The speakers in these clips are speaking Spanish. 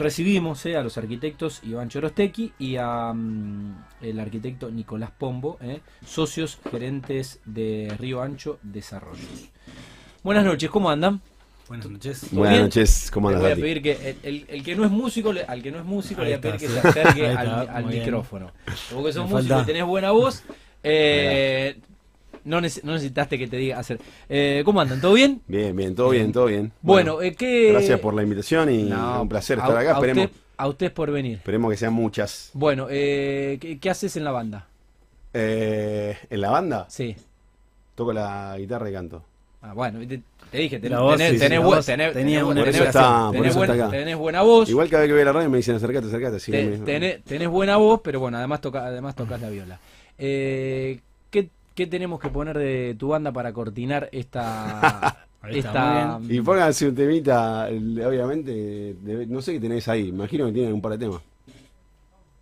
Recibimos eh, a los arquitectos Iván Chorostequi y a mm, el arquitecto Nicolás Pombo, eh, socios gerentes de Río Ancho Desarrollos. Buenas noches, ¿cómo andan? Buenas noches. ¿Todo Buenas bien? noches, ¿cómo Le andas, voy a pedir que el, el- el que no es músico, le- al que no es músico, Ahí le voy a pedir que se acerque al, micrófono. Porque sos Me músico y tenés buena voz, eh, no, nece- no necesitaste que te diga hacer. Eh, ¿Cómo andan? ¿Todo bien? Bien, bien, todo bien, todo bien. Bueno, eh, ¿qué...? gracias por la invitación y No, un placer a- estar acá. A, Esperemos, usted, a usted por venir. esperemos que sean muchas. Bueno, eh, ¿qué, qué haces en la banda? Eh, en la banda Sí. toco la guitarra y canto. Ah, bueno, te, te dije, tenés, La voz, tenés, sí, tenés voz tenés- tenía tenés- está, buena, está tenés buena voz, Igual cada vez que voy a la radio me dicen acércate, acércate. Así te- tenés buena voz, pero bueno, además, toca, además tocas la viola. Eh, ¿qué, tenemos que poner de tu banda para cortinar esta... Esta Y pónganse un temita, obviamente, de- no sé qué tenéis ahí, imagino que tienen un par de temas.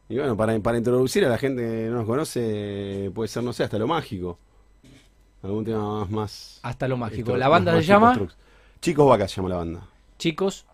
Y bueno, para, para introducir a la gente que no nos conoce, puede ser, no sé, hasta lo mágico. Algún tema más... más hasta lo mágico. esto, La banda se llama trucs. Chicos Vaca se llama la banda. Chicos.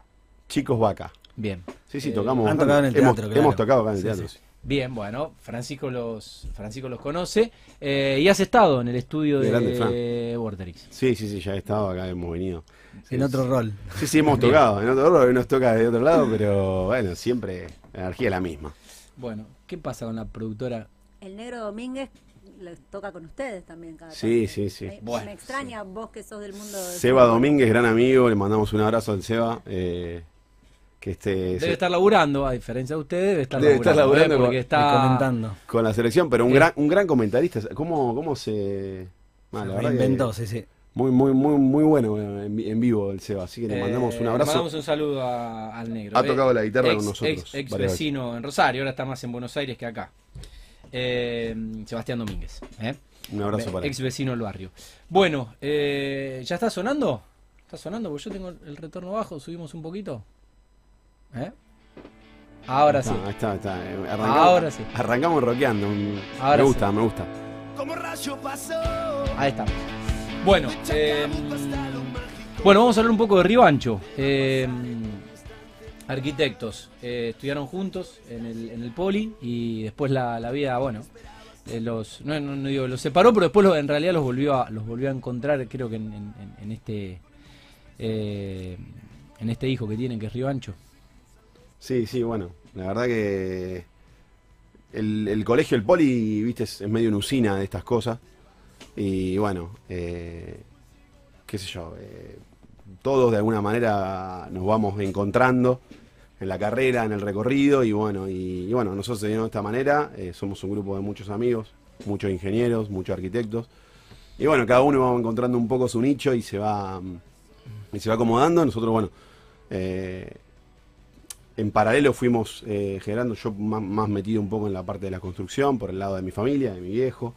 Chicos Vaca. Bien. Sí, sí, Eh, tocamos. han bastante. tocado en el hemos, teatro, claro. hemos tocado acá en el Sí, teatro. sí. Bien, bueno, Francisco los, Francisco los conoce. Eh, y has estado en el estudio De de Vorterix. Sí, sí, sí, ya he estado acá, hemos venido. En Sí, otro rol. Sí, sí, hemos Bien. tocado. En otro rol nos toca de otro lado, pero bueno, siempre la energía es la misma. Bueno, ¿qué pasa con la productora? El negro Domínguez les toca con ustedes también cada Sí, sí, sí. Me, Bueno, me extraña vos que sos del mundo del Seba. Domínguez, gran amigo, le mandamos un abrazo al Seba. eh, que este Debe estar laburando, a diferencia de usted, debe estar Debe estar laburando. laburando ¿eh? con- porque está comentando. con la selección, pero un gran un gran comentarista. ¿Cómo, cómo se.? Ah, Se reinventó, sí, sí. Muy, muy, muy, muy bueno eh, en, vi- en vivo el Seba. Así que le mandamos Eh, un abrazo. Le mandamos un saludo a- al negro. Ha eh, tocado la guitarra ex, con nosotros Ex, vecino en Rosario, ahora está más en Buenos Aires que acá. Eh, Sebastián Domínguez. eh. Un abrazo para él. Ex vecino del barrio. Bueno, eh, ¿ya está sonando? ¿Está sonando? Porque yo tengo el retorno bajo, subimos un poquito. ¿Eh? Ahora sí. Está, ahí está, ahí está. Eh, Arrancamos, Ahora sí. Arrancamos rockeando. Ahora me sí. gusta, me gusta. Ahí estamos. Bueno, eh, bueno, vamos a hablar un poco de Río Ancho. Eh, arquitectos, eh, estudiaron juntos en el, en el poli y después la, la vida, bueno, eh, los, no, no- no digo los separó, pero después lo- en realidad los volvió a, los volvió a encontrar, creo que en, en- en- en este eh, en este hijo que tienen, que es Río Ancho. Sí, sí, bueno. La verdad que el, el colegio, el poli, viste, es, medio una usina de estas cosas. Y bueno, eh, qué sé yo, eh, todos de alguna manera nos vamos encontrando en la carrera, en el recorrido. Y bueno, y, bueno nosotros de esta manera eh, somos un grupo de muchos amigos, muchos ingenieros, muchos arquitectos. Y bueno, cada uno va encontrando un poco su nicho y se va, mm, y se va acomodando. Nosotros, bueno, en paralelo fuimos eh, generando, yo más, más metido un poco en la parte de la construcción, por el lado de mi familia, de mi viejo.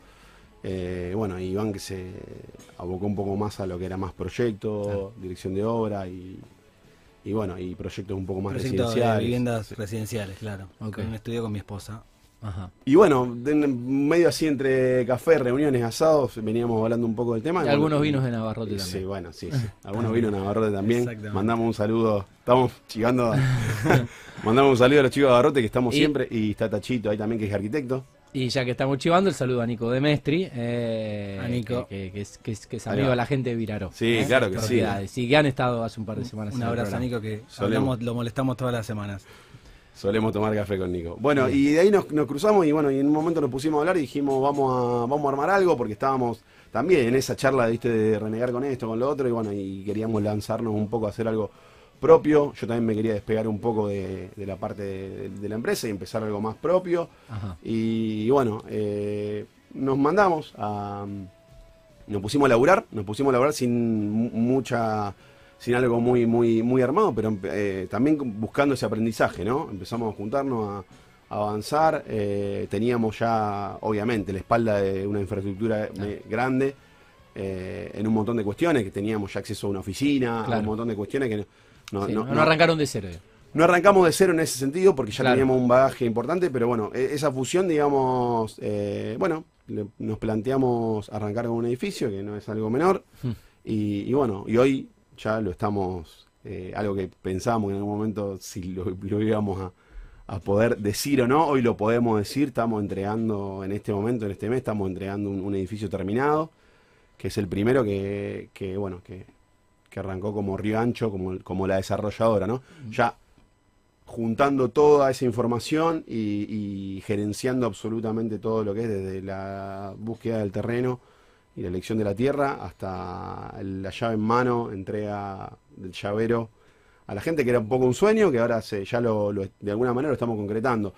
Eh, bueno, Iván que se abocó un poco más a lo que era más proyecto, dirección de obra y, y bueno, y proyectos un poco más Proyecto de residenciales. viviendas residenciales, claro. Ok. Con un estudio con mi esposa. Ajá. Y bueno, de- en medio así entre café, reuniones, asados, veníamos hablando un poco del tema. Y y algunos bueno, vinos de Navarrote Sí, también. bueno, sí, sí. Algunos vinos de Navarrote también. Mandamos un saludo. Estamos chigando. Mandamos un saludo a los chicos de Navarrote que estamos Y- siempre. Y está Tachito ahí también, que es arquitecto. Y ya que estamos chivando, el saludo a Nico Demestri, eh, A Nico. Que, que- que es, que es- que es Ahí amigo de la gente de Viraró. Sí, ¿eh? claro que sí. Sí, que han estado hace un par de semanas. Un abrazo a. Nico que hablamos, lo molestamos todas las semanas. Solemos tomar café con Nico. Bueno, y de ahí nos, nos cruzamos y bueno, y en un momento nos pusimos a hablar y dijimos, vamos a, vamos a armar algo porque estábamos también en esa charla, viste, de renegar con esto, con lo otro, y bueno, y queríamos lanzarnos un poco a hacer algo propio. Yo también me quería despegar un poco de, de la parte de, de la empresa y empezar algo más propio. Ajá. Y bueno, eh, nos mandamos a. Nos pusimos a laburar, nos pusimos a laburar sin mu- mucha. Sin algo muy, muy, muy armado, pero eh, también buscando ese aprendizaje, ¿no? Empezamos a juntarnos, a, a avanzar. eh, teníamos ya, obviamente, la espalda de una infraestructura eh, grande. eh, en un montón de cuestiones, que teníamos ya acceso a una oficina, a un montón de cuestiones que no, no- Sí, no- no, no- arrancaron de cero. no arrancamos de cero en ese sentido porque ya Claro. teníamos un bagaje importante, pero bueno, e- esa fusión, digamos, bueno, le- nos planteamos arrancar con un edificio, que no es algo menor, Hmm. y, y bueno, y hoy ya lo estamos eh, algo que pensábamos en algún momento si lo, lo íbamos a, a poder decir o no, hoy lo podemos decir, estamos entregando en este momento, en este mes, estamos entregando un, un edificio terminado, que es el primero que, que bueno, que, que arrancó como Río Ancho, como, como la desarrolladora, ¿no? Ya juntando toda esa información y, y gerenciando absolutamente todo lo que es desde la búsqueda del terreno y la elección de la tierra hasta la llave en mano, entrega del llavero a la gente, que era un poco un sueño, que ahora se, ya lo, lo- de alguna manera lo estamos concretando.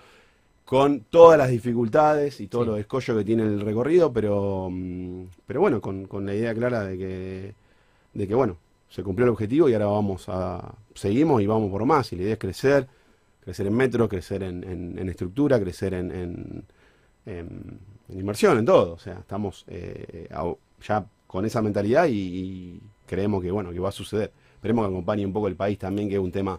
Con todas las dificultades y todos Sí. los escollos que tiene el recorrido, pero, mm, pero bueno, con, con la idea clara de que, de que, bueno, se cumplió el objetivo y ahora vamos a, seguimos y vamos por más. Y la idea es crecer, crecer en metros, crecer en, en- en estructura, crecer en, en- en- en inversión, en todo. O sea, estamos eh, ya con esa mentalidad y, y creemos que, bueno, que va a suceder. Esperemos que acompañe un poco el país también, que es un tema,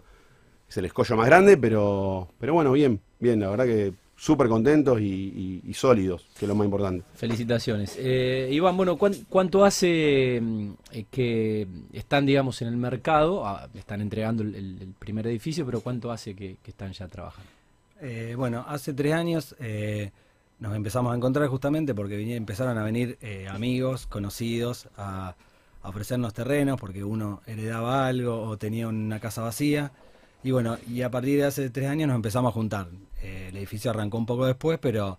es el escollo más grande, pero, pero bueno, bien, bien, la verdad que súper contentos y, y- y sólidos, que es lo más importante. Felicitaciones. Eh, Iván, bueno, ¿cuán- ¿cuánto hace mm, eh, que están, digamos, en el mercado? Ah, están entregando el, el- el primer edificio, pero ¿cuánto hace que, que están ya trabajando? Eh, bueno, hace tres años eh, nos empezamos a encontrar justamente porque empezaron a venir eh, amigos, conocidos, a, a ofrecernos terrenos porque uno heredaba algo o tenía una casa vacía. Y bueno, y a partir de hace tres años nos empezamos a juntar. Eh, el edificio arrancó un poco después, pero,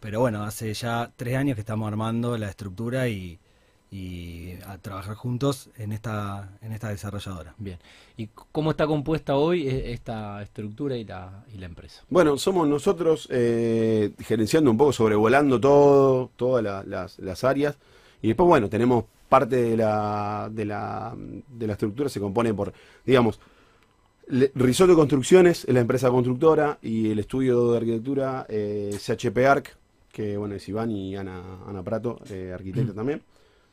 pero bueno, hace ya tres años que estamos armando la estructura y, y a trabajar juntos en esta, en esta desarrolladora. Bien. ¿Y cómo está compuesta hoy eh, esta estructura y la, y la empresa? Bueno, somos nosotros eh, gerenciando un poco, sobrevolando todo, todas la- las, las áreas. Y después, bueno, tenemos parte de la, de la, de la estructura, se compone por, digamos, Le- Risotto Construcciones es la empresa constructora y el estudio de arquitectura eh, CHP Arc, que bueno, es Iván y Ana, Ana Prato, eh, arquitecta también.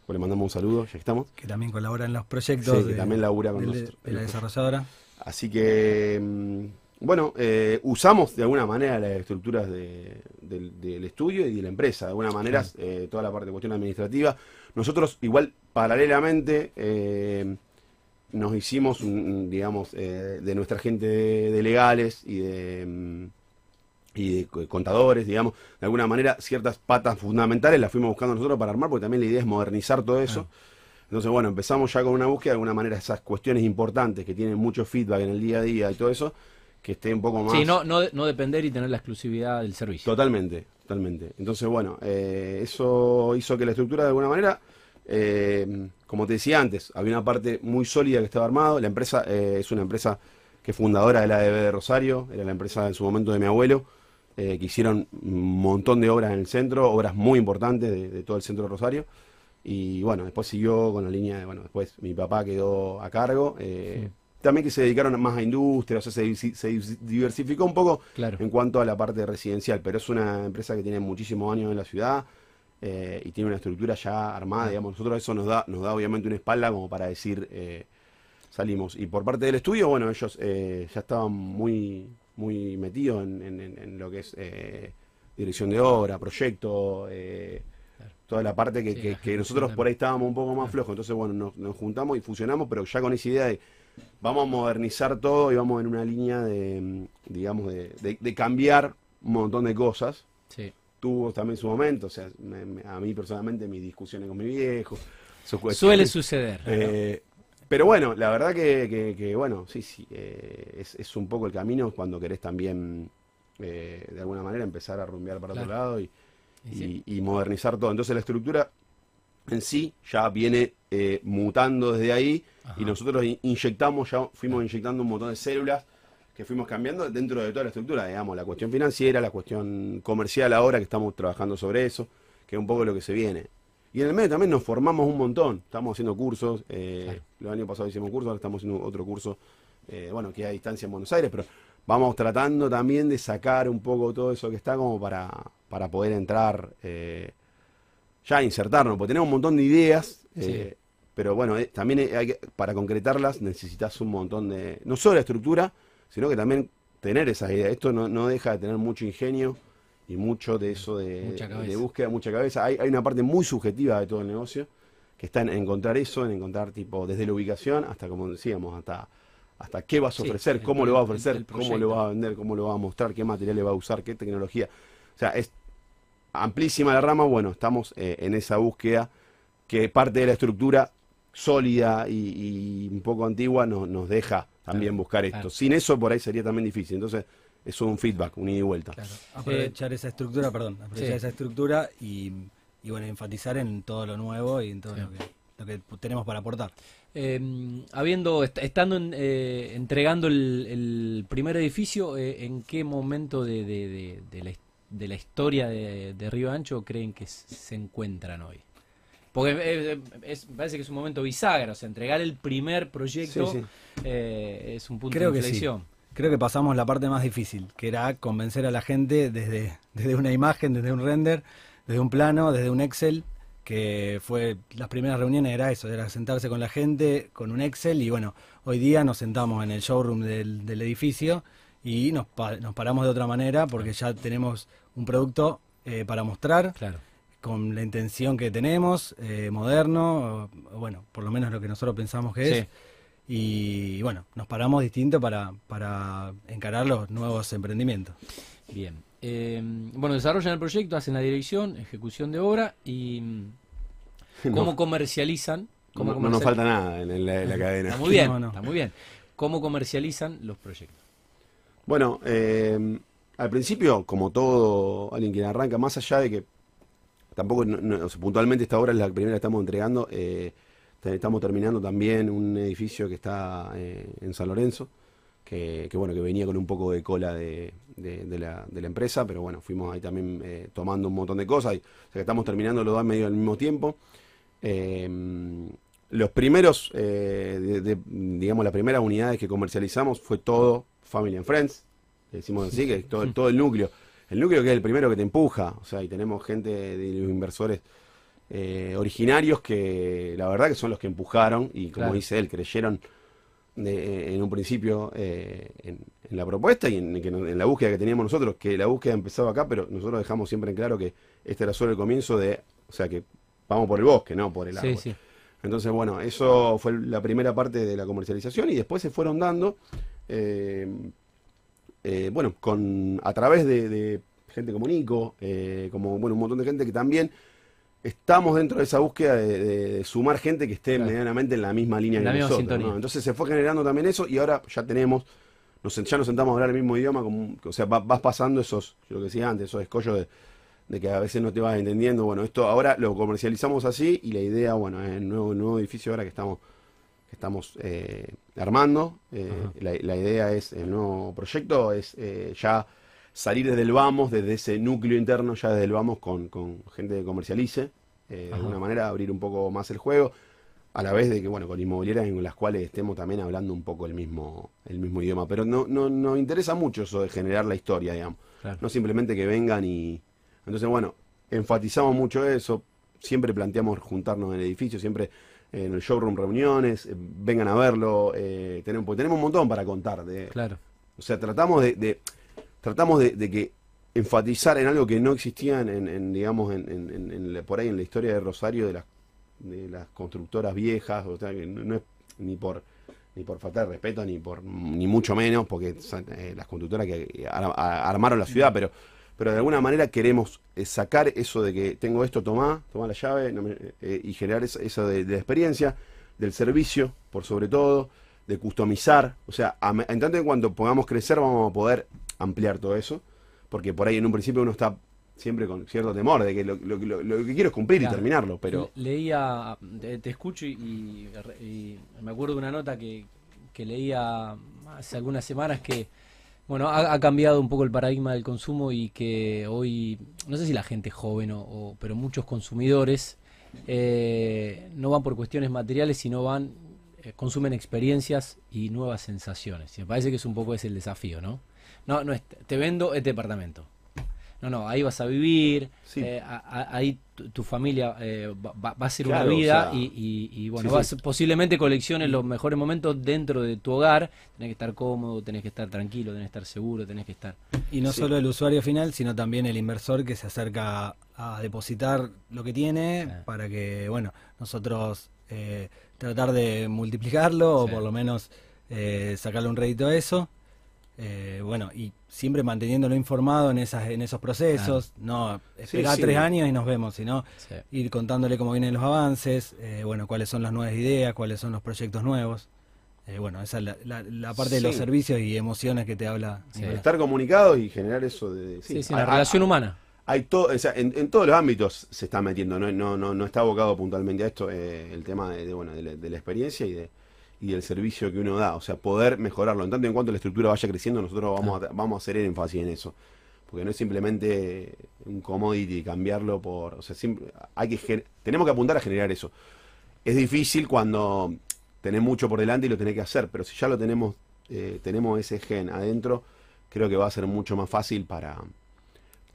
Pues le mandamos un saludo, ya estamos. Que también colabora en los proyectos Sí, que también labura con nosotros. de la desarrolladora. Así que, mm, bueno, eh, usamos de alguna manera las estructuras de- del, del estudio y de la empresa. De alguna manera, eh, toda la parte de cuestión administrativa. Nosotros, igual, paralelamente, eh, nos hicimos, digamos, de nuestra gente de, de legales y de, mm, y de contadores, digamos, de alguna manera, ciertas patas fundamentales las fuimos buscando nosotros para armar, porque también la idea es modernizar todo eso. Entonces, bueno, empezamos ya con una búsqueda, de alguna manera, esas cuestiones importantes que tienen mucho feedback en el día a día y todo eso, que esté un poco más... Sí, no, no, no depender y tener la exclusividad del servicio. Totalmente, totalmente. Entonces, bueno, eh, eso hizo que la estructura, de alguna manera, eh, como te decía antes, había una parte muy sólida que estaba armado. La empresa eh, es una empresa que es fundadora de la ADB de Rosario, era la empresa en su momento de mi abuelo, eh, que hicieron un montón de obras en el centro, obras muy importantes de, de todo el centro de Rosario. Y bueno, después siguió con la línea de, bueno, después mi papá quedó a cargo. eh, También que se dedicaron más a industria, o sea, se, diversificó un poco Claro. en cuanto a la parte residencial, pero es una empresa que tiene muchísimos años en la ciudad eh, y tiene una estructura ya armada, digamos, nosotros eso nos da, nos da obviamente una espalda como para decir salimos. Y por parte del estudio, bueno, ellos ya estaban muy, muy metidos en, en- en- en lo que es eh, dirección de obra, proyecto, eh, toda la parte que, Sí, que- la que ejecución nosotros por ahí estábamos un poco más flojos. Entonces, bueno, nos, nos juntamos y fusionamos, pero ya con esa idea de vamos a modernizar todo y vamos en una línea de, digamos, de, de- de cambiar un montón de cosas. Sí. Tuvo también su momento, o sea, me- me- a mí personalmente mis discusiones con mi viejo. Suele suceder. Eh, pero bueno, la verdad que, que- que, bueno, sí, sí, eh, es, es un poco el camino cuando querés también, eh, de alguna manera, empezar a rumbear para otro lado y, Y sí. y- y modernizar todo. Entonces la estructura en sí ya viene eh, mutando desde ahí Ajá. y nosotros in- inyectamos, ya fuimos inyectando un montón de células que fuimos cambiando dentro de toda la estructura, digamos, la cuestión financiera, la cuestión comercial ahora que estamos trabajando sobre eso, que es un poco lo que se viene. Y en el medio también nos formamos un montón, estamos haciendo cursos, eh, Claro. los años pasados hicimos cursos, ahora estamos haciendo otro curso, eh, bueno, que a distancia en Buenos Aires, pero vamos tratando también de sacar un poco todo eso que está como para, para poder entrar, eh, ya insertarnos, porque tenemos un montón de ideas, eh, Sí. pero bueno, también hay que- para concretarlas necesitas un montón de, no solo la estructura, sino que también tener esas ideas. Esto no, no deja de tener mucho ingenio y mucho de eso de, Mucha cabeza. de búsqueda, mucha cabeza. Hay, hay una parte muy subjetiva de todo el negocio, que está en encontrar eso, en encontrar tipo, desde la ubicación hasta, como decíamos, hasta, hasta qué vas a ofrecer, cómo lo va a ofrecer, el cómo lo proyecto. va a vender, cómo lo va a mostrar, qué material le va a usar, qué tecnología. O sea, es amplísima la rama, bueno, estamos eh, en esa búsqueda que parte de la estructura sólida y, y un poco antigua nos, nos deja también Claro, buscar esto. claro. Sin eso por ahí sería también difícil. Entonces, es un feedback, un ida y vuelta. Claro. aprovechar esa estructura, perdón, aprovechar sí. esa estructura y, y, bueno, enfatizar en todo lo nuevo y en todo Sí. lo, que, lo que tenemos para aportar. Eh, habiendo est- estando en, eh, entregando el, el primer edificio, eh, ¿en qué momento de, de- de- de la, his- de la historia de, de Río Ancho creen que se encuentran hoy? Porque eh, es- me parece que es un momento bisagra, o sea, entregar el primer proyecto Sí, sí. eh, es un punto Creo de que sí. inflexión. Creo que pasamos la parte más difícil, que era convencer a la gente desde, desde una imagen, desde un render, desde un plano, desde un Excel, que fue las primeras reuniones era eso, era sentarse con la gente con un Excel y bueno, hoy día nos sentamos en el showroom del, del edificio y nos, pa- nos paramos de otra manera porque ya tenemos un producto eh, para mostrar Claro. con la intención que tenemos, eh, moderno, o- bueno, por lo menos lo que nosotros pensamos que es. Y bueno, nos paramos distinto para, para encarar los nuevos emprendimientos. Bien. Eh, bueno, desarrollan el proyecto, hacen la dirección, ejecución de obra y mm, cómo No, comercializan. Cómo no- no nos falta nada en, la cadena. Está muy bien, No, no. está muy bien. ¿Cómo comercializan los proyectos? Bueno, eh, al principio, como todo alguien que arranca, más allá de que tampoco, no- no- o sea, puntualmente esta obra es la primera que estamos entregando, eh, estamos terminando también un edificio que está eh, en San Lorenzo, que, bueno, que venía con un poco de cola de, la, empresa, pero bueno, fuimos ahí también eh, tomando un montón de cosas, y, estamos terminando los dos medio al mismo tiempo. Eh, los primeros, digamos, las primeras unidades que comercializamos fue todo Family and Friends, decimos así, que es todo, todo el núcleo. El núcleo que es el primero que te empuja, o sea, y tenemos gente de los inversores eh, originarios que la verdad que son los que empujaron y como Claro. dice él, creyeron de- en un principio eh, en, en la propuesta y en, en la búsqueda que teníamos nosotros, que la búsqueda empezaba acá, pero nosotros dejamos siempre en claro que este era solo el comienzo de, o sea, que vamos por el bosque, no por el árbol. Sí, sí. Entonces, bueno, eso fue la primera parte de la comercialización y después se fueron dando, eh, eh, bueno, con a través de, de gente como Nico, eh, como bueno, un montón de gente que también estamos dentro de esa búsqueda de, de- de sumar gente que esté Claro. medianamente en la misma línea En que nosotros. Entonces se fue generando también eso y ahora ya tenemos, nos, ya nos sentamos a hablar el mismo idioma, como, o sea, va- vas pasando esos, lo que decía antes, esos escollos de, de que a veces no te vas entendiendo. Bueno, esto ahora lo comercializamos así y la idea, bueno, es el nuevo, nuevo edificio ahora que estamos, que estamos eh, armando. eh, la idea es, el nuevo proyecto es eh, ya salir desde el vamos, desde ese núcleo interno, ya desde el vamos con, con gente que comercialice. eh, de alguna manera abrir un poco más el juego. A la vez de que, bueno, con inmobiliarias en las cuales estemos también hablando un poco el mismo, el mismo idioma. Pero no, no, nos interesa mucho eso de generar la historia, digamos. Claro. No simplemente que vengan y. Entonces, bueno, enfatizamos mucho eso. Siempre planteamos juntarnos en el edificio, siempre en el showroom reuniones, eh, vengan a verlo. eh, tenemos, porque tenemos un montón para contar. De, Claro. o sea, tratamos de, de- tratamos de, de que enfatizar en algo que no existía en, en- en, digamos, en, por ahí en la historia de Rosario de las, de las constructoras viejas, o sea, que no, es ni por ni por falta de respeto, ni por ni mucho menos, porque son, eh, las constructoras que a- armaron la ciudad, pero pero de alguna manera queremos eh, sacar eso de que tengo esto, tomá, tomá la llave, eh, y generar eso de, experiencia, del servicio, por sobre todo, de customizar. O sea, a en tanto en cuanto podamos crecer, vamos a poder ampliar todo eso, porque por ahí en un principio uno está siempre con cierto temor de que lo, lo- lo- lo que quiero es cumplir Claro. y terminarlo, pero Le- Leía, te, te escucho y, y- y me acuerdo de una nota que, que leía hace algunas semanas que, bueno, ha, ha cambiado un poco el paradigma del consumo y que hoy, no sé si la gente joven o, o- pero muchos consumidores eh, no van por cuestiones materiales, sino van, consumen experiencias y nuevas sensaciones. Y me parece que es un poco ese el desafío, ¿no? No, no es, te vendo este departamento. No, no, ahí vas a vivir, Sí. eh, a- a- ahí tu, tu familia eh, va, a ser Claro, una o vida sea, y, y- y, bueno, sí, vas, sí. posiblemente colecciones los mejores momentos dentro de tu hogar, tenés que estar cómodo, tenés que estar tranquilo, tenés que estar seguro, tenés que estar... Y no Sí. solo el usuario final, sino también el inversor que se acerca a, a depositar lo que tiene Sí. para que, bueno, nosotros eh, tratar de multiplicarlo Sí. o por lo menos eh, sacarle un rédito a eso. Eh, bueno, y siempre manteniéndolo informado en esas en esos procesos, no esperar sí. tres años y nos vemos, sino Sí. ir contándole cómo vienen los avances, eh, bueno, cuáles son las nuevas ideas, cuáles son los proyectos nuevos. Eh, bueno, esa es la, la- la parte de los servicios y emociones que te habla. Estar comunicados y generar eso de... Sí, sí, la relación humana. Hay todo, o sea, en, en todos los ámbitos se está metiendo, no, no, no, no está abocado puntualmente a esto, eh, el tema de, de, bueno, de, la, de la experiencia y, de, y del servicio que uno da, o sea, poder mejorarlo. En tanto en cuanto la estructura vaya creciendo, nosotros vamos, a, vamos a hacer énfasis en eso, porque no es simplemente un commodity cambiarlo por, o sea, siempre, hay que tenemos que apuntar a generar eso. Es difícil cuando tenés mucho por delante y lo tenés que hacer, pero si ya lo tenemos, eh, tenemos ese gen adentro, creo que va a ser mucho más fácil para,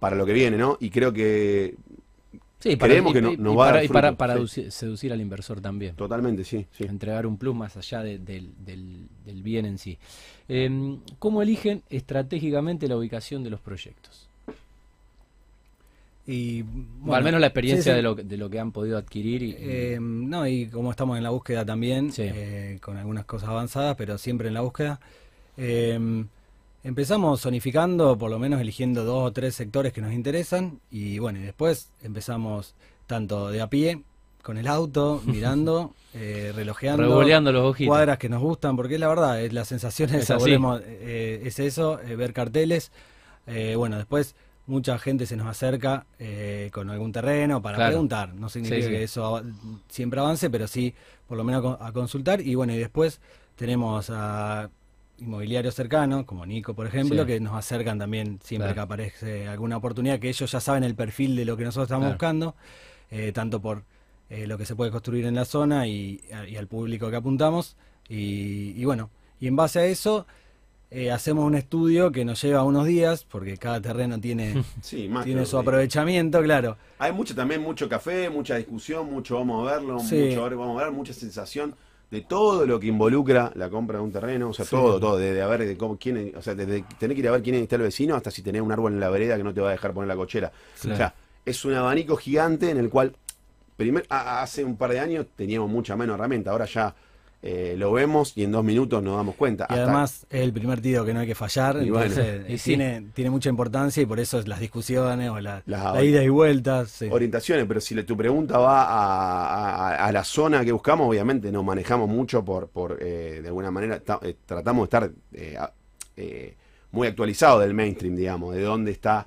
para lo que viene, ¿no? Y creo que Sí, Creemos y- que no- y- nos y va a para, dar y para, fruto, para sí. seducir, al inversor también. totalmente sí, sí. Entregar un plus más allá de- del, del- del bien en sí. Eh, ¿Cómo eligen estratégicamente la ubicación de los proyectos? Y, O bueno, al menos la experiencia sí, sí. De, lo, que- de lo que han podido adquirir. Y, y- Eh, no, y como estamos en la búsqueda también, Sí. eh, con algunas cosas avanzadas, pero siempre en la búsqueda, eh, empezamos zonificando, por lo menos eligiendo dos o tres sectores que nos interesan, y bueno, y después empezamos tanto de a pie, con el auto, mirando, eh, relojeando, revoleando los ojitos. cuadras que nos gustan, porque la verdad, es la sensación Es volvemos, eh, es eso, eh, ver carteles. Eh, bueno, después mucha gente se nos acerca con algún terreno para Claro. preguntar. No significa Sí, sí. que eso siempre avance, pero sí por lo menos a, a consultar. Y bueno, y después tenemos a inmobiliarios cercanos, como Nico, por ejemplo, Sí. que nos acercan también siempre Claro. que aparece alguna oportunidad, que ellos ya saben el perfil de lo que nosotros estamos Claro. buscando, eh, tanto por eh, lo que se puede construir en la zona y, y al público que apuntamos. Y, y bueno, y en base a eso eh, hacemos un estudio que nos lleva unos días, porque cada terreno tiene, Sí, más tiene su aprovechamiento, claro. Hay mucho también, mucho café, mucha discusión, mucho vamos a verlo, Sí. mucho vamos a ver, mucha sensación de todo lo que involucra la compra de un terreno, o sea, Sí. todo, todo, desde a ver de cómo, quién, o sea, desde tener que ir a ver quién está el vecino hasta si tenés un árbol en la vereda que no te va a dejar poner la cochera. Claro. O sea, es un abanico gigante en el cual, primer, a- hace un par de años teníamos mucha menos herramienta, ahora ya eh, lo vemos y en dos minutos nos damos cuenta. Y Hasta- además es el primer tiro que no hay que fallar, Y bueno, entonces y eh, sí. tiene, mucha importancia y por eso es las discusiones o la, Las- la ida y vueltas. sí. orientaciones, pero si le- tu pregunta va a, a- a la zona que buscamos, obviamente nos manejamos mucho por, por eh, de alguna manera, ta- eh, tratamos de estar eh, muy actualizados del mainstream, digamos, de dónde está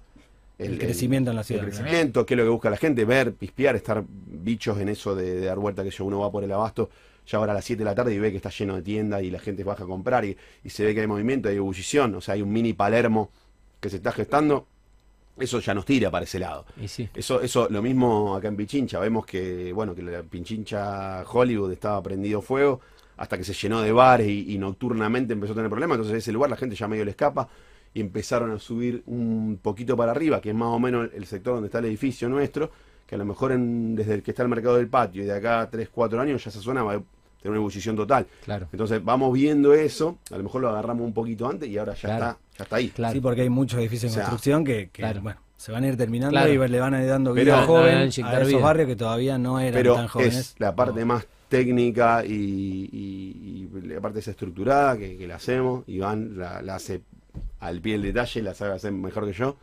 El crecimiento en la ciudad, El crecimiento, qué es lo que busca la gente, ver, pispear, estar bichos en eso de, de dar vuelta, que yo uno va por el abasto, ya ahora a las 7 de la tarde y ve que está lleno de tiendas y la gente baja a comprar y, y se ve que hay movimiento, hay ebullición, o sea, hay un mini Palermo que se está gestando, eso ya nos tira para ese lado. Y sí. Eso, eso, lo mismo acá en Pichincha. Vemos que, bueno, que la Pichincha Hollywood estaba prendido fuego hasta que se llenó de bares y, y nocturnamente empezó a tener problemas. Entonces, ese lugar la gente ya medio le escapa y empezaron a subir un poquito para arriba, que es más o menos el sector donde está el edificio nuestro, que a lo mejor en- desde el que está el mercado del patio y de acá a 3, 4 años ya esa zona va tener una ebullición total. Claro. Entonces, vamos viendo eso. A lo mejor lo agarramos un poquito antes y ahora ya Claro. está, ya está ahí. Claro. Sí, porque hay muchos edificios O sea, construcción que, que, claro. bueno, se van a ir terminando Claro. y le van a ir dando Pero- vida a joven a esos vida. barrios que todavía no eran pero tan jóvenes. es la parte No. más técnica y, y- y la parte esa estructurada que, que la hacemos. Iván la, la hace al pie del detalle, la sabe hacer mejor que yo.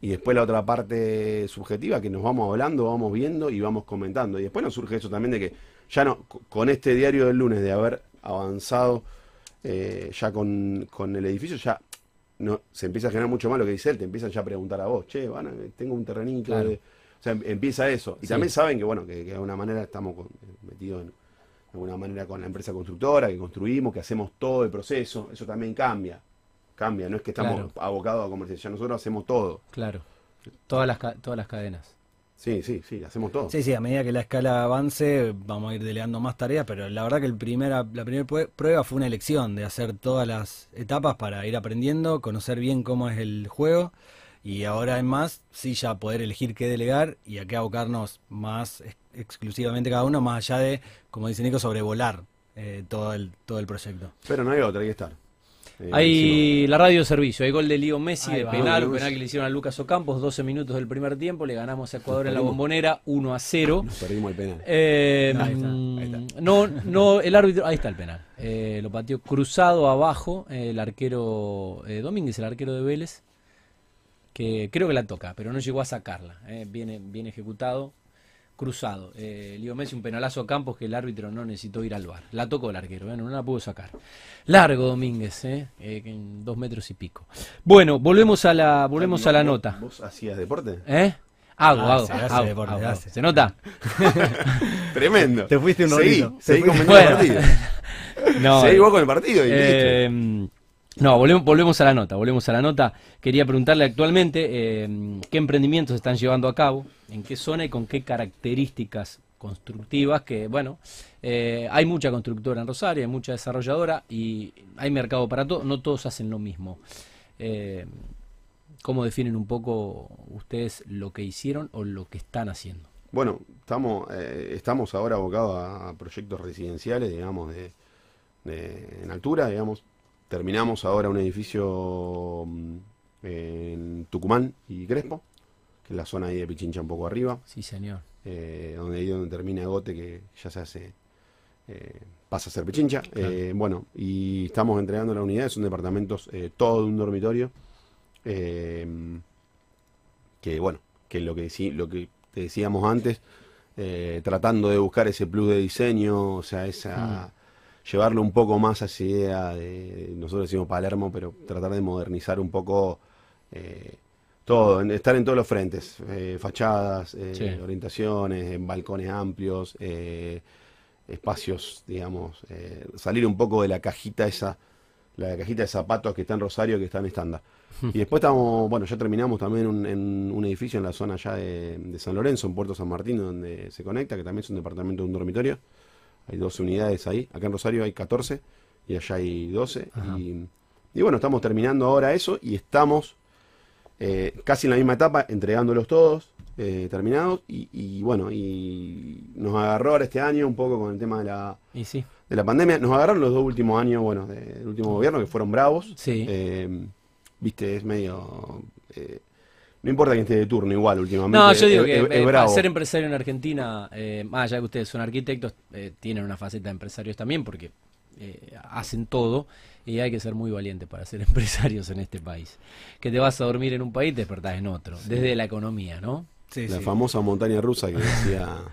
Y después la otra parte subjetiva que nos vamos hablando, vamos viendo y vamos comentando. Y después nos surge eso también de que ya no, co- con este diario del lunes de haber avanzado eh, ya con, con el edificio, ya no se empieza a generar mucho más lo que dice él, te empiezan ya a preguntar a vos, che, van a- tengo un terrenito Claro. de, o sea, em- empieza eso. Y Sí. también saben que, bueno, que, que de alguna manera estamos con- metidos en, de alguna manera con la empresa constructora, que construimos, que hacemos todo el proceso. Eso también cambia. Cambia, no es que estamos Claro. abocados a comercialización, nosotros hacemos todo. Claro. Todas las, todas las cadenas. Sí, sí, sí, hacemos todo. Sí, sí, a medida que la escala avance vamos a ir delegando más tareas, pero la verdad que el primera, la primera prue- prueba fue una elección de hacer todas las etapas para ir aprendiendo, conocer bien cómo es el juego y ahora en más, sí ya poder elegir qué delegar y a qué abocarnos más ex- exclusivamente cada uno, más allá de, como dice Nico, sobrevolar eh, todo, el, todo el proyecto. Pero no hay otra, hay que estar. Eh, Hay la radio de servicio, hay gol de Lío Messi Ahí de va. penal, un penal que le hicieron a Lucas Ocampos, 12 minutos del primer tiempo, le ganamos a Ecuador en la bombonera, 1 a 0. Nos perdimos el penal. Eh, Ahí está, ahí No, no, el árbitro, ahí está el penal. Eh, lo pateó cruzado abajo eh, el arquero eh, Domínguez, el arquero de Vélez, que creo que la toca, pero no llegó a sacarla. eh, bien, bien ejecutado, cruzado. Eh, Lío Messi, un penalazo a Campos que el árbitro no necesitó ir al bar. La tocó el arquero, eh, no la pudo sacar. Largo Domínguez, eh, eh, en dos metros y pico. Bueno, volvemos a la, volvemos a la ¿Vos- nota. ¿Vos hacías deporte? ¿Eh? Hago, Ah, hago, se hace hago, deporte, hago, se hago. hace. ¿Se nota? Tremendo. Te fuiste un Seguí, ratito. seguí Te con el Bueno. partido. No, seguí vos con el partido y listo. Eh, no, volvemos, a la nota, volvemos a la nota. Quería preguntarle actualmente eh, qué emprendimientos están llevando a cabo, en qué zona y con qué características constructivas, que bueno, eh, hay mucha constructora en Rosario, hay mucha desarrolladora y hay mercado para todo, no todos hacen lo mismo. Eh, ¿Cómo definen un poco ustedes lo que hicieron o lo que están haciendo? Bueno, estamos, estamos ahora abocados a proyectos residenciales, digamos, de- en altura, digamos. Terminamos ahora un edificio mm, en Tucumán y Crespo, que es la zona ahí de Pichincha un poco arriba, Sí, señor. eh, donde ahí donde termina Gote, que ya se hace, eh, pasa a ser Pichincha. Eh, bueno, y estamos entregando la unidad, son departamentos, todo de un dormitorio, que bueno, que lo que, lo que te decíamos antes, tratando de buscar ese plus de diseño, o sea, esa llevarlo un poco más a esa idea de, nosotros decimos Palermo, pero tratar de modernizar un poco eh, todo, en- estar en todos los frentes, eh, fachadas, eh, Sí. orientaciones, en balcones amplios, eh, espacios, digamos, salir un poco de la cajita esa, la cajita de zapatos que está en Rosario, que está en estándar. Y después estamos, bueno, ya terminamos también un- en un edificio en la zona ya de, de San Lorenzo, en Puerto San Martín, donde se conecta, que también es un departamento de un dormitorio. Hay 12 unidades ahí. Acá en Rosario hay 14 y allá hay 12. Ajá. Y, y bueno, estamos terminando ahora eso y estamos eh, casi en la misma etapa, entregándolos todos, eh, terminados. Y, y bueno, y nos agarró ahora este año un poco con el tema de la, Y sí, de la pandemia. Nos agarraron los dos últimos años, bueno, de- del último gobierno, que fueron bravos. Sí. Eh, Viste, es medio... no importa quién esté de turno, igual últimamente. No, yo digo es- que es- eh, es bravo. ser empresario en Argentina, eh, más allá que ustedes son arquitectos, eh, tienen una faceta de empresarios también porque eh, hacen todo y hay que ser muy valiente para ser empresarios en este país. Que te vas a dormir en un país y te despertás en otro, desde la economía, ¿no? Sí, La sí. famosa montaña rusa que decía...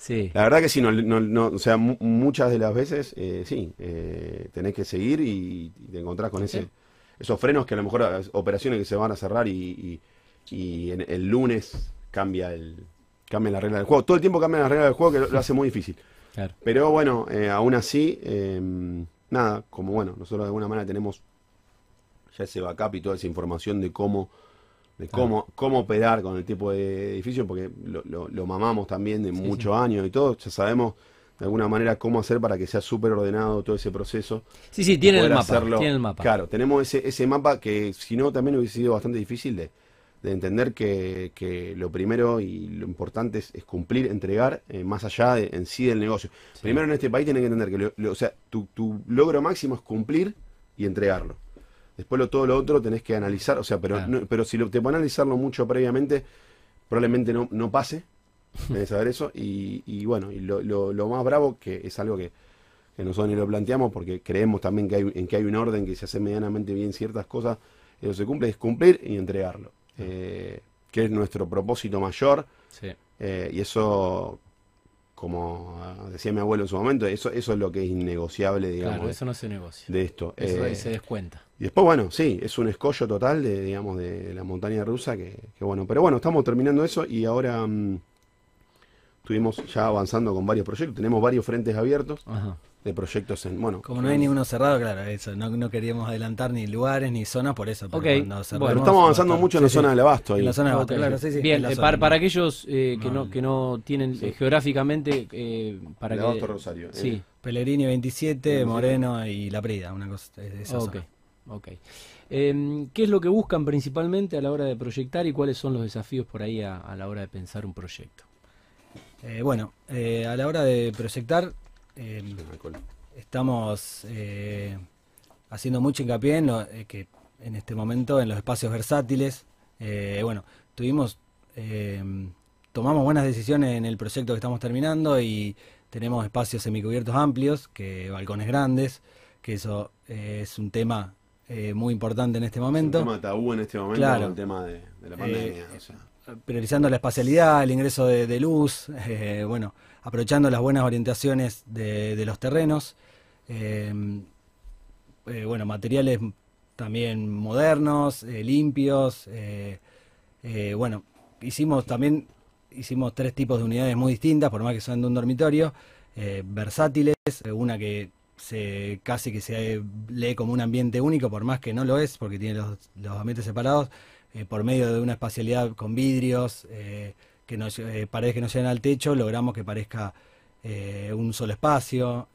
Sí. La verdad que sí, no, no- no- o sea, mu- muchas de las veces, eh, sí, eh, tenés que seguir y, y te encontrás con ese, Sí. esos frenos que a lo mejor operaciones que se van a cerrar y, y- y en- el lunes cambia el cambia la regla del juego. Todo el tiempo cambia la regla del juego que lo, lo hace muy difícil. Claro. Pero bueno, eh, aún así, eh, nada, como bueno, nosotros de alguna manera tenemos ya ese backup y toda esa información de cómo de cómo, cómo operar con el tipo de edificio, porque lo, lo- lo mamamos también de Sí, muchos años y todo, ya sabemos de alguna manera cómo hacer para que sea súper ordenado todo ese proceso. Sí, sí, tienen el mapa. Tienen el mapa. Claro, tenemos ese, ese mapa que si no también hubiese sido bastante difícil de, de entender que, que lo primero y lo importante es, es cumplir, entregar, eh, más allá de, en sí del negocio. Sí. Primero en este país tienen que entender que lo- lo- o sea, tu, tu logro máximo es cumplir y entregarlo. Después lo, todo lo otro tenés que analizar, o sea, pero, Claro. no- pero si lo, te pones a analizarlo mucho previamente, probablemente no, no pase, que saber eso. Y, y bueno, y lo, lo- lo más bravo, que es algo que, que nosotros ni lo planteamos, porque creemos también que hay, en que hay un orden que se hace medianamente bien ciertas cosas, eso se cumple, es cumplir y entregarlo. Eh, que es nuestro propósito mayor, Sí. eh, y eso, como decía mi abuelo en su momento, eso, eso es lo que es innegociable, digamos, Claro, eso no se negocia. de esto. Eso ahí Eh, se descuenta. y después, bueno, sí, es un escollo total de, digamos, de la montaña rusa, que, que bueno, pero bueno, estamos terminando eso y ahora mm, estuvimos ya avanzando con varios proyectos, tenemos varios frentes abiertos Ajá. De proyectos en, bueno, Como no hay ninguno cerrado, claro, eso. No, no queríamos adelantar ni lugares ni zonas por eso. pero Ok, cuando bueno, estamos avanzando mucho en la sí, zona sí, del abasto ahí. En la zona de abasto, Ok, claro, sí, sí. Bien, en eh, zona. para, para aquellos eh, que, no, que no tienen Sí. eh, geográficamente, eh, para El que... Abasto Rosario, eh. Sí, Pellegrini 27, 27. Moreno y La Prida, una cosa de esa ok. zona. ok. Em, ¿Qué es lo que buscan principalmente a la hora de proyectar y cuáles son los desafíos por ahí a, a la hora de pensar un proyecto? Eh, bueno, eh, a la hora de proyectar, eh, estamos eh, haciendo mucho hincapié en lo, eh, que en este momento en los espacios versátiles. Eh, bueno, tuvimos, eh, tomamos buenas decisiones en el proyecto que estamos terminando y tenemos espacios semicubiertos amplios, que balcones grandes, que eso eh, es un tema muy importante en este momento. Es un tema tabú en este momento Claro. el tema de, de la pandemia. O sea. Priorizando la espacialidad, el ingreso de, luz, eh, bueno, aprovechando las buenas orientaciones de, los terrenos, eh, eh, bueno, materiales también modernos, eh, limpios, bueno, hicimos también, hicimos tres tipos de unidades muy distintas, por más que son de un dormitorio, versátiles, una que se casi que se lee como un ambiente único, por más que no lo es, porque tiene los, los ambientes separados, eh, por medio de una espacialidad con vidrios, eh, que no, lle- eh, paredes que no llegan al techo, logramos que parezca un solo espacio.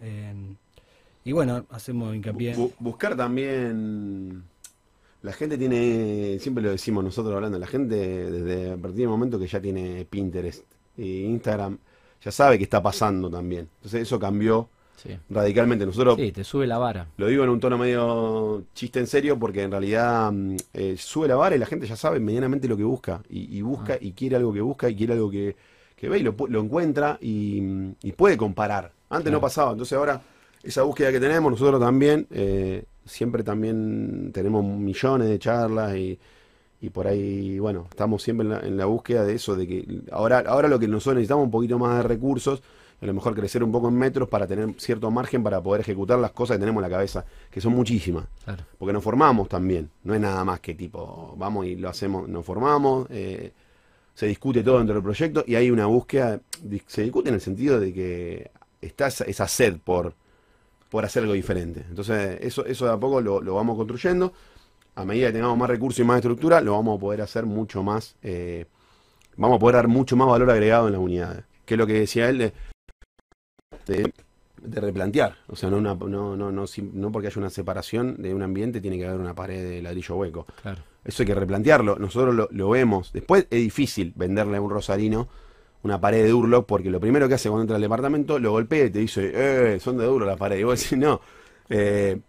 y bueno, hacemos hincapié. Bu- buscar también. La gente tiene, siempre lo decimos nosotros hablando, la gente desde a partir del momento que ya tiene Pinterest e Instagram, ya sabe qué está pasando también. Entonces eso cambió Sí. radicalmente. Nosotros Sí, te sube la vara. lo digo en un tono medio chiste en serio porque en realidad mm, eh, sube la vara y la gente ya sabe medianamente lo que busca. Y, y busca Ah. y quiere algo que busca y quiere algo que, que ve y lo, lo encuentra y, y puede comparar. Antes no pasaba, entonces ahora esa búsqueda que tenemos, nosotros también, eh, siempre también tenemos millones de charlas y, y por ahí, bueno, estamos siempre en la, en la búsqueda de eso, de que ahora, ahora lo que nosotros necesitamos es un poquito más de recursos, a lo mejor crecer un poco en metros para tener cierto margen para poder ejecutar las cosas que tenemos en la cabeza, que son muchísimas, Claro. porque nos formamos también, no es nada más que tipo, vamos y lo hacemos, nos formamos, eh, se discute todo dentro del proyecto y hay una búsqueda, se discute en el sentido de que está esa, esa sed por, por hacer algo diferente. Entonces, eso, eso de a poco lo, lo vamos construyendo. A medida que tengamos más recursos y más estructura, lo vamos a poder hacer mucho más, eh, vamos a poder dar mucho más valor agregado en las unidades. Que es lo que decía él de, de, de replantear. O sea, no, una- no, no, no, no porque haya una separación de un ambiente tiene que haber una pared de ladrillo hueco. Claro. Eso hay que replantearlo. Nosotros lo, lo vemos. Después es difícil venderle a un rosarino una pared de Durlock porque lo primero que hace cuando entra al departamento lo golpea y te dice, eh, son de Durlock las paredes. Y vos decís, no, eh,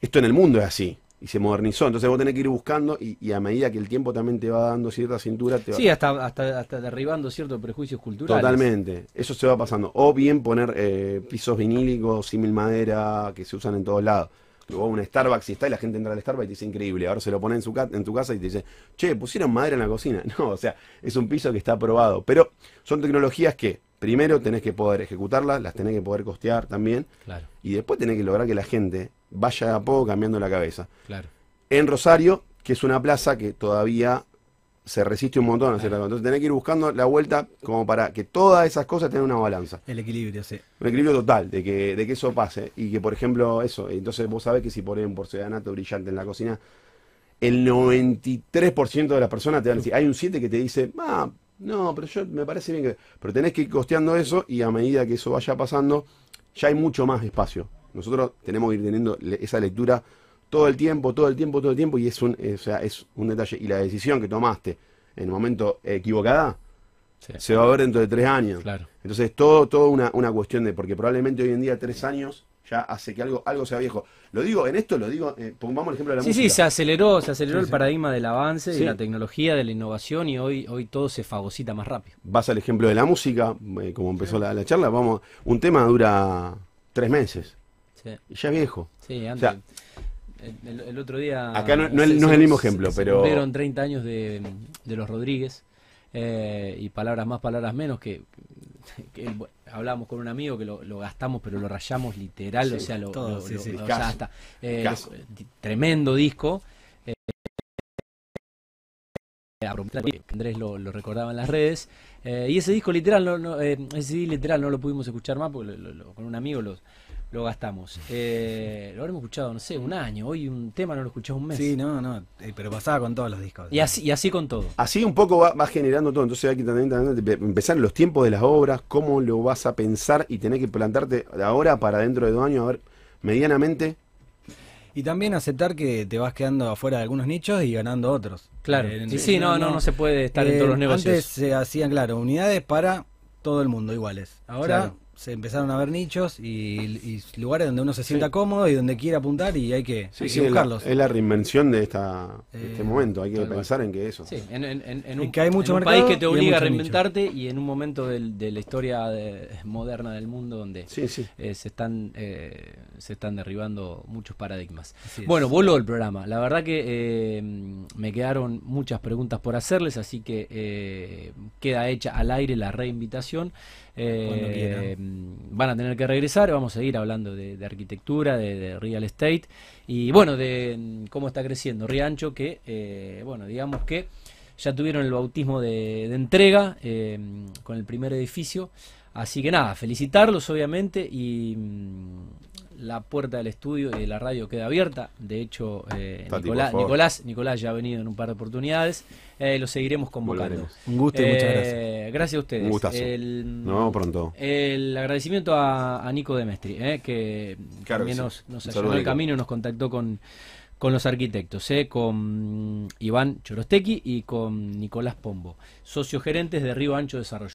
esto en el mundo es así. Y se modernizó. Entonces vos tenés que ir buscando y, y a medida que el tiempo también te va dando cierta cintura, te va... Sí, hasta, hasta, hasta derribando ciertos prejuicios culturales. Totalmente, eso se va pasando. O bien poner eh, pisos vinílicos, símil madera, que se usan en todos lados. Luego un Starbucks y está y la gente entra al Starbucks y te dice increíble. Ahora se lo pone en, su en tu casa y te dice, che, pusieron madera en la cocina. No, o sea, es un piso que está aprobado. Pero son tecnologías que primero tenés que poder ejecutarlas, las tenés que poder costear también. Claro, Y después tenés que lograr que la gente vaya de a poco cambiando la cabeza. claro. En Rosario, que es una plaza que todavía se resiste un montón a hacer algo. Entonces tenés que ir buscando la vuelta como para que todas esas cosas tengan una balanza. El equilibrio, sí. Un equilibrio total de que, de que eso pase. Y que, por ejemplo, eso. Entonces vos sabés que si ponen un porcelanato brillante en la cocina, el 93% de las personas te van a decir, hay un 7 que te dice, ah, no, pero yo me parece bien que... Pero tenés que ir costeando eso y a medida que eso vaya pasando, ya hay mucho más espacio. Nosotros tenemos que ir teniendo esa lectura todo el tiempo, todo el tiempo, todo el tiempo y es un, eh, o sea, es un detalle. Y la decisión que tomaste en el momento equivocada Sí. se va a ver dentro de tres años. Claro. Entonces, todo, todo una, una cuestión de, porque probablemente hoy en día tres años ya hace que algo, algo sea viejo. Lo digo, en esto lo digo, eh, pongamos el ejemplo de la Sí, música. sí, se aceleró, se aceleró Sí, el sí. paradigma del avance, Sí. de la tecnología, de la innovación y hoy, hoy todo se fagocita más rápido. Vas al ejemplo de la música, eh, como empezó la, la charla, vamos, un tema dura tres meses Sí, y ya viejo. sí antes. sea, el, otro día. Acá no- no es- se- no es se- el mismo ejemplo, se pero- Cumplieron 30 años de, de los Rodríguez eh, y palabras más, palabras menos que. que hablábamos con un amigo que lo, lo gastamos, pero lo rayamos literal, Sí, o sea, lo, todo, lo- sí, lo- sí. o sea, Discazo. hasta, eh, di- tremendo disco. eh, Andrés lo, lo recordaba en las redes. eh, y ese disco literal, no, no, eh, ese literal no lo pudimos escuchar más porque con un amigo lo, lo gastamos. Eh, lo habremos escuchado, no sé, un año. Hoy un tema no lo escuchás un mes. Sí, no, no. eh, pero pasaba con todos los discos. Y así, y así con todo. Así un poco va, va generando todo. Entonces hay que también, también empezar los tiempos de las obras, cómo lo vas a pensar y tener que plantarte de ahora para dentro de dos años, a ver, medianamente. Y también aceptar que te vas quedando afuera de algunos nichos y ganando otros. Claro. Eh, sí, sí, no, no, no se puede estar en Eh, todos los negocios. Antes se hacían, claro, unidades para todo el mundo iguales. Ahora Claro. Se empezaron a ver nichos y, y lugares donde uno se sienta Sí. cómodo y donde quiere apuntar y hay que, Sí, hay sí, que es, la, buscarlos. es la reinvención de, esta, este Eh, momento. Hay que cual. pensar en que eso. Sí, en, en- en- en un, que hay mucho en un mercado país que te obliga a nicho. reinventarte y en un momento del- de la historia de- moderna del mundo donde Sí, sí. eh, se están eh, se están derribando muchos paradigmas. Bueno, voló el programa. La verdad que eh, me quedaron muchas preguntas por hacerles, así que eh, queda hecha al aire la reinvitación. Eh, quieran. van a tener que regresar, vamos a seguir hablando de, de arquitectura, de, de real estate y bueno, de mm, cómo está creciendo Riancho, que eh, bueno, digamos que ya tuvieron el bautismo de, de entrega eh, con el primer edificio. Así que nada, felicitarlos obviamente y mm, la puerta del estudio y de la radio queda abierta. De hecho, eh, Tati, Nicolás. Nicolás, Nicolás ya ha venido en un par de oportunidades. Eh, lo seguiremos convocando. Volveremos. Un gusto y muchas Eh, gracias. Gracias a ustedes. Un gustazo. El- Nos vemos pronto. el agradecimiento a, a Nico Demestri, que Claro también que sí. nos, nos saludo, el camino y nos contactó con, con los arquitectos, eh, con Iván Chorostecki y con Nicolás Pombo, socios gerentes de Río Ancho Desarrollo.